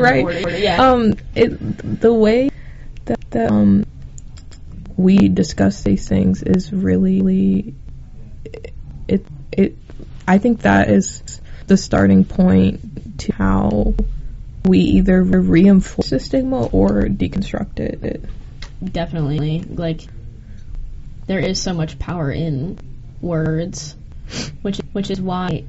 right. Order, yeah. Um, it, the way that, that um we discuss these things is really it it. I think that is the starting point to how we either reinforce the stigma or deconstruct it. Definitely, like there is so much power in words, which which is why,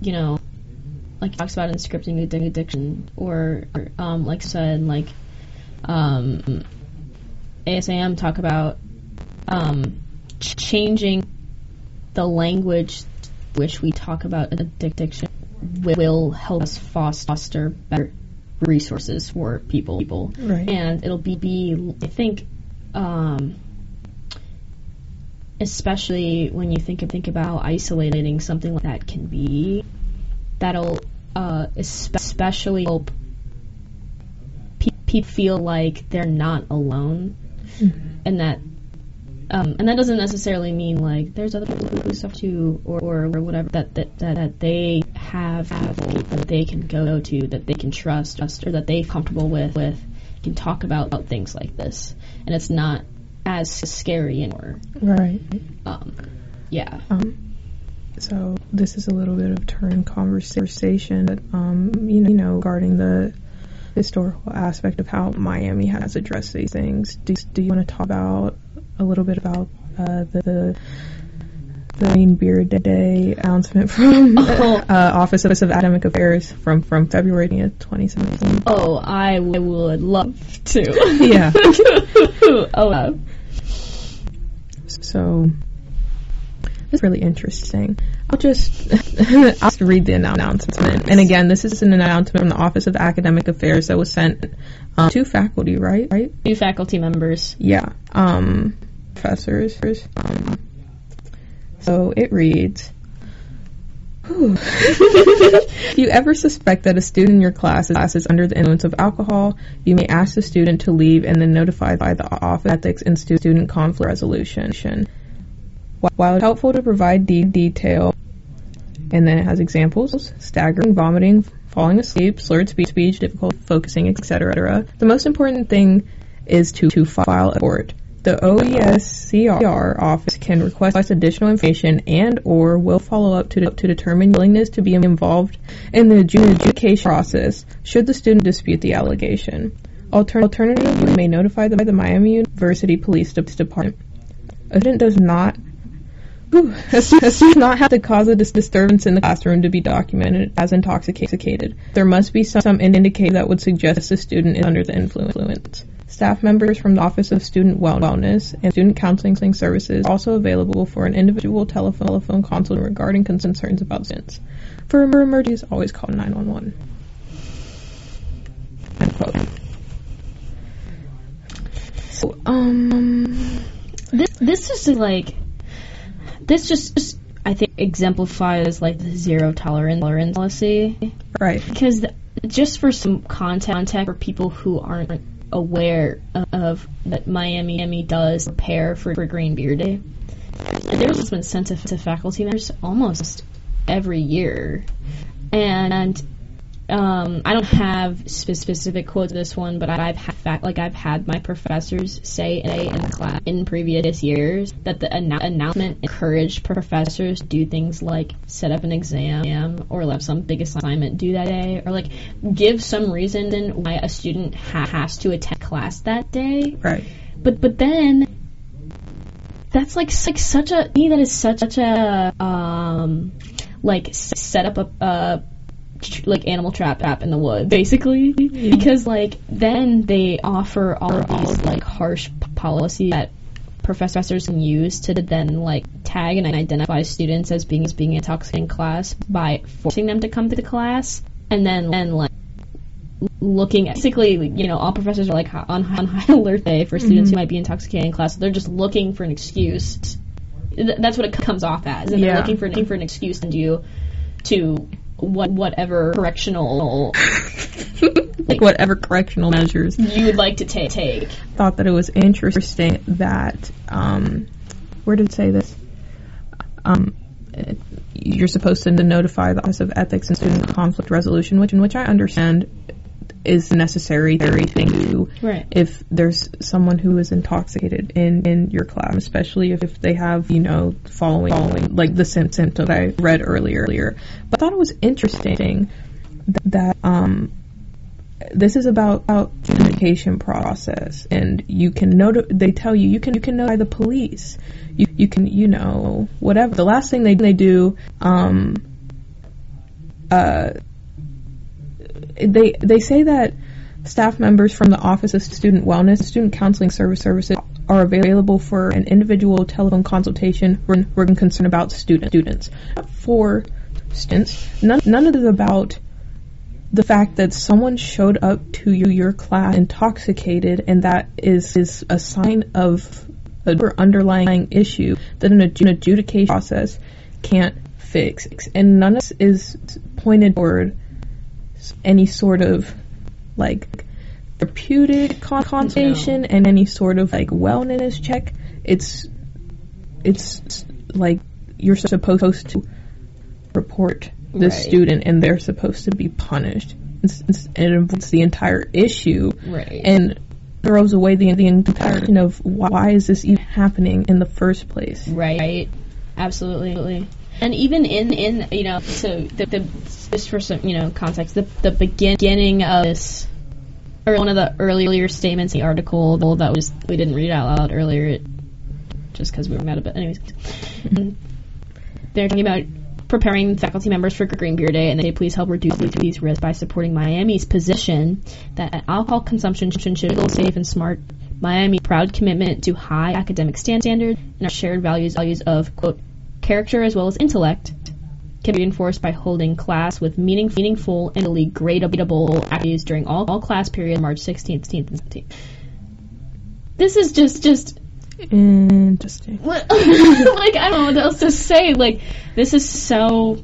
you know, like talks about in scripting addiction, or, or um, like said, like um, ASAM talk about um, ch- changing the language which we talk about addiction will help us foster better resources for people. people. Right. And it'll be, be I think, um, especially when you think think about isolating something like that can be, that'll uh, especially help people feel like they're not alone, mm-hmm. and that um, and that doesn't necessarily mean like there's other people who do stuff too, or, or, or whatever that, that that that they have people that they can go to, that they can trust, trust or that they're comfortable with, with can talk about, about things like this, and it's not as scary anymore. Right. Um, yeah. Um, so this is a little bit of turn conversation, but um, you know, you know, regarding the historical aspect of how Miami has addressed these things. Do, do you want to talk about a little bit about uh, the, the the Green Beer Day announcement from oh. uh, Office of Academic Affairs from, from February 2017. Oh, I would love to. Yeah. oh, uh. So, it's really interesting. I'll just I'll just read the announcement. And again, this is an announcement from the Office of Academic Affairs that was sent um, to faculty, right? Right? New faculty members. Yeah. Um, professors. Um, so it reads. if you ever suspect that a student in your class is under the influence of alcohol, you may ask the student to leave and then notify by the Office of Ethics and Student Conflict Resolution. While helpful to provide de- detail, and then it has examples, staggering, vomiting, falling asleep, slurred speech, speech difficult focusing, etc. The most important thing is to, to file a report. The OESCR office can request additional information and or will follow up to, to determine willingness to be involved in the adjudication process should the student dispute the allegation. Alternatively, you may notify the, the Miami University Police Department. A student does not does not have to cause a dis- disturbance in the classroom to be documented as intoxicated. There must be some, some indicator that would suggest the student is under the influence. Staff members from the Office of Student Wellness and Student Counseling Services are also available for an individual telephone, consult regarding concerns about students. For emergencies, always call 911. End quote. So, um, this this is like this just, I think exemplifies like the zero tolerance policy. Right. Because just for some context for people who aren't aware of that Miami, Miami does prepare for, for Green Beer Day. There's been sent to, to faculty members almost every year, and um, I don't have specific quotes of this one, but I've had like I've had my professors say in class in previous years that the annou- announcement encouraged professors to do things like set up an exam or let some big assignment due that day, or like give some reason why a student ha- has to attend class that day. Right. But but then that's like like such a me that is such, such a um like set up a. a like animal trap trap in the woods, basically. Yeah. Because like then they offer all of these like harsh p- policies that professors can use to then like tag and identify students as being as being intoxicated in class by forcing them to come to the class, and then and like looking at basically you know all professors are like on, on high alert day for students mm-hmm. who might be intoxicated in class. So they're just looking for an excuse. That's what it comes off as, and yeah. they're looking for looking for an excuse to you to what whatever correctional like whatever correctional measures you would like to ta- take. Thought that it was interesting that um, where did it say this? Um, you're supposed to notify the Office of Ethics and Student Conflict Resolution, which in which I understand is the necessary thing to do Right. if there's someone who is intoxicated in, in your class, especially if, if they have, you know, following, following like the sym- that I read earlier. earlier. But I thought it was interesting th- that um, this is about, about communication process, and you can noti- They tell you you can you can notify the police. You you can you know whatever. The last thing they they do, um, uh, they they say that staff members from the Office of Student Wellness, Student Counseling Service Services are available for an individual telephone consultation when we're concerned about student students. For students, none, none of it is about the fact that someone showed up to your, your class intoxicated and that is, is a sign of a underlying issue that an adju- adjudication process can't fix. And none of this is pointed toward any sort of like therapeutic con- consultation and any sort of like wellness check. It's it's like you're supposed to report the Right. student and they're supposed to be punished. It's, it's, it involves the entire issue Right. and throws away the, the entire question of why, why is this even happening in the first place. Right. Absolutely. And even in in you know so the, the just for some you know context the the beginning of this or one of the earlier statements in the article that was we didn't read out loud earlier it, just because we were mad about anyways. They're talking about preparing faculty members for Green Beer Day and they please help reduce these risks by supporting Miami's position that alcohol consumption should be safe and smart. Miami proud commitment to high academic standards and our shared values values of quote character as well as intellect can be reinforced by holding class with meaning, meaningful and really gradable activities during all, all class period March 16th, 16th, and 17th. This is just just Interesting. like I don't know what else to say. Like this is so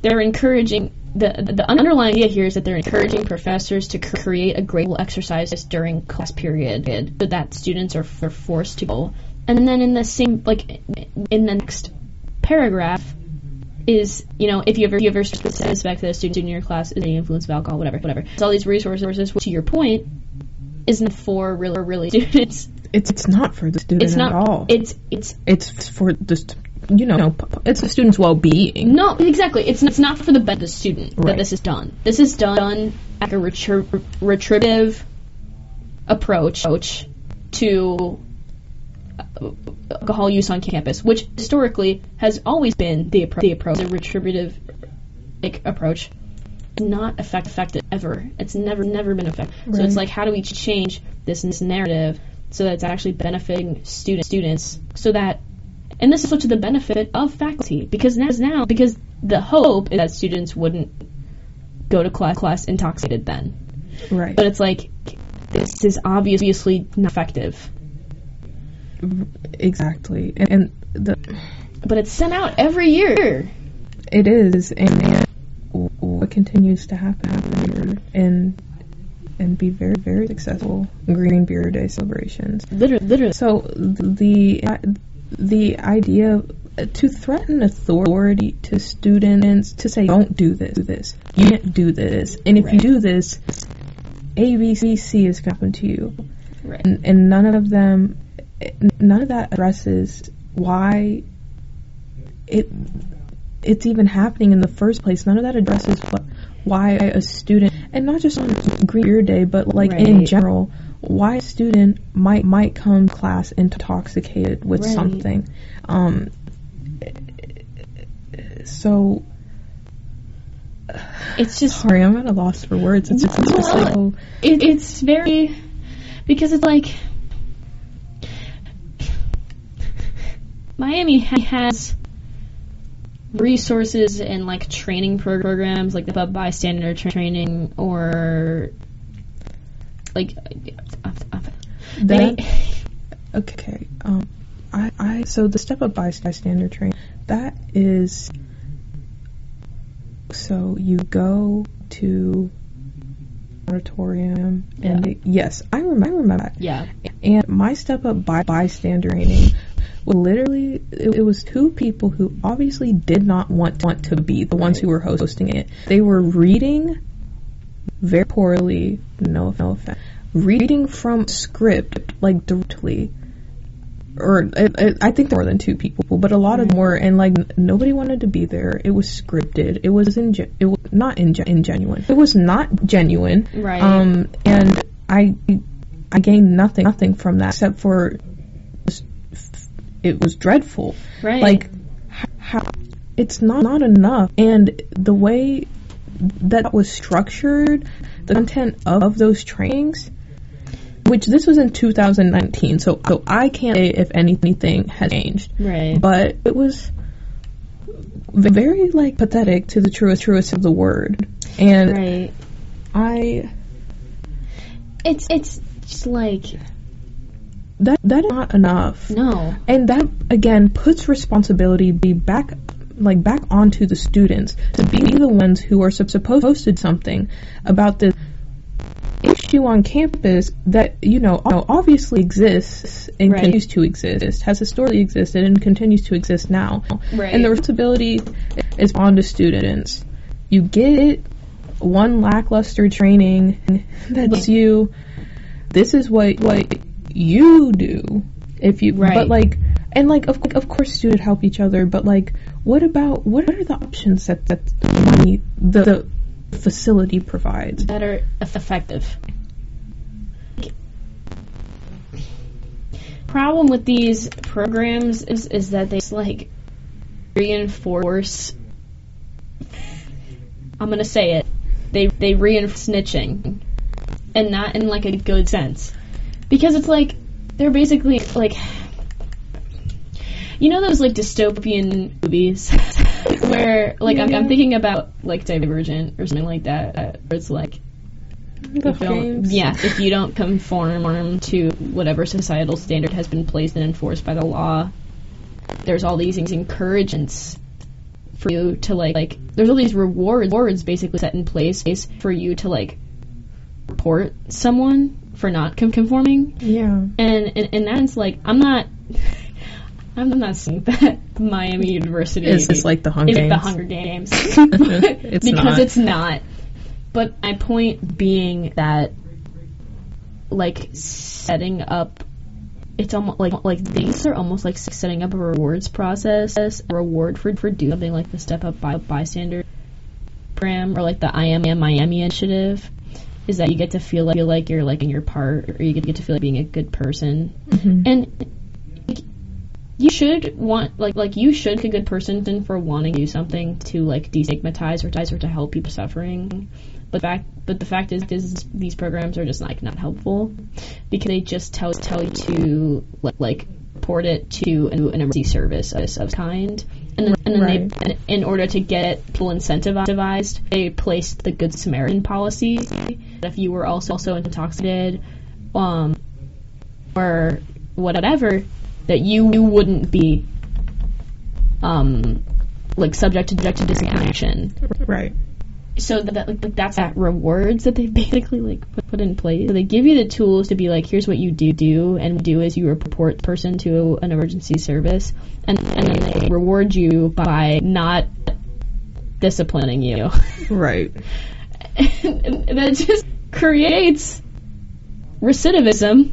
they're encouraging the the underlying idea here is that they're encouraging professors to cr- create a gradable exercise during class period so that students are, are forced to go. And then in the same like in the next paragraph is you know if you ever if you ever suspect that a student in your class is the influence of alcohol whatever whatever. It's all these resources which to your point isn't for really really students. It's it's not for the student it's not at all. it's it's it's for the you know it's the student's well-being. no exactly. It's it's not for the benefit of the student that this is done. This is done like a retributive approach approach to alcohol use on campus which historically has always been the, appro- the approach the retributive approach not effect- effective ever it's never never been effective so it's like how do we change this, this narrative so that it's actually benefiting student students so that and this is also to the benefit of faculty because now, now because the hope is that students wouldn't go to class, class intoxicated then. Right. But it's like this is obviously not effective. Exactly. And, and the But it's sent out every year. it is and, and what continues to happen happen here and and be very very successful Green Beer Day celebrations. Literally, literally. So the the idea to threaten authority to students to say don't do this, do this, you can't do this, and if you do this, A, B, C, C is going to happen to you, Right. and, and none of them, none of that addresses why it it's even happening in the first place. None of that addresses what why a student, and not just on Green Beer Day, but like in general, why a student might might come to class intoxicated with Right. something. Um, so It's just sorry, I'm at a loss for words. It's just, it's just like oh, it, it's very because it's like Miami has resources and like training programs like the bystander training or like that. Okay. Um, I, I so the step up bystander training that is so you go to auditorium and Yeah. it- yes, I remember, I remember that. yeah And my step up by bystander training literally it, it was two people who obviously did not want want to be the ones who were hosting it. They were reading very poorly. No, no offense. Reading from script like directly, or I, I- think more than two people, but a lot of them were, and like nobody wanted to be there. It was scripted. It was inge- It was not inge- ingenuine. It was not genuine. Right. Um, and I, I gained nothing, nothing from that except for it was dreadful. Right. Like, how it's not not enough, and the way that was structured, the content of those trainings, which this was in 2019, so so I can't say if anything has changed, Right. but it was very like pathetic to the truest truest of the word, and right. I It's it's just like that that is not enough. no. And that again puts responsibility back like back onto the students to be the ones who are supposed to do something about the issue on campus that you know obviously exists and Right. continues to exist has historically existed and continues to exist now Right. and the responsibility is on the students you get one lackluster training that tells you this is what what you do if you Right. but like and like of, of course students help each other but like what about what are the options that that the money the, the facility provides that are effective. Problem with these programs is is that they just, like reinforce. I'm gonna say it. They they reinforce snitching, and not in like a good sense, because it's like they're basically like. You know those like dystopian movies where like I'm, I'm thinking about like Divergent or something like that, uh, where it's like the if yeah, if you don't conform to whatever societal standard has been placed and enforced by the law, there's all these things encouragements for you to like like there's all these rewards rewards basically set in place for you to like report someone for not conforming yeah and in, in that sense like I'm not I'm not saying that Miami University is this like the Hunger Games the Hunger Games It's because not. it's not. But my point being that, like setting up, it's almost like like these are almost like setting up a rewards process, a reward for for doing something like the Step Up by Bystander program or like the I Am Miami initiative. Is that you get to feel like feel like you're like in your part, or you get, get to feel like being a good person, Mhm. and you should want like like you should be a good person for wanting to do something to like destigmatize or or to help people suffering. But fact but the fact is is these programs are just like not helpful because they just tell tell you to like, like port it to an, an emergency service of of kind. And then, and then Right. they, in order to get people incentivized, they placed the Good Samaritan policy. If you were also also intoxicated, um, or whatever, that you, you wouldn't be um like subject to subject to discrimination. right So that, that like that's that rewards that they basically like put, put in place. So they give you the tools to be like, here's what you do do, and do is you report the person to an emergency service, and and then they reward you by not disciplining you. right and that just creates recidivism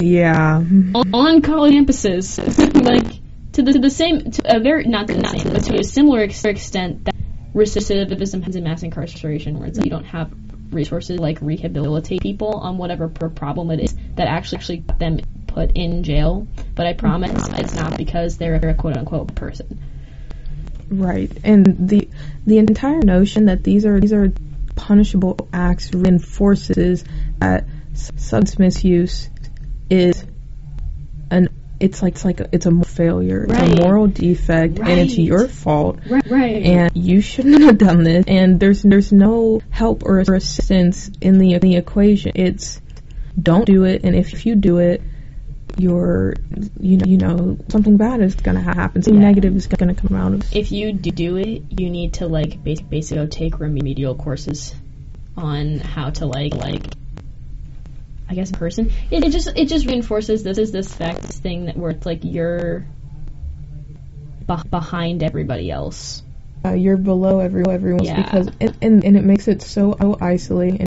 yeah on, on college campuses, like to the to the same to a very not the same, but to a similar extent that recidivism has in mass incarceration, where it's like you don't have resources like rehabilitate people on whatever problem it is that actually actually got them put in jail. But I promise it's not because they're a quote unquote person. Right, and the the entire notion that these are these are punishable acts reinforces that substance misuse is an it's like it's like a, it's a failure, it's Right. a moral defect, and it's your fault, Right. Right. and you shouldn't have done this. And there's there's no help or assistance in the the equation. It's don't do it, and if you do it, you're you know you know something bad is gonna happen, something Yeah. negative is gonna come out of it. if you do do it, you need to like bas- basically go take remedial courses on how to like like I guess person. It, it just it just reinforces this is this fact this thing that where it's like you're beh behind everybody else. uh, you're below every, everyone else Yeah. because and, and and it makes it so isolating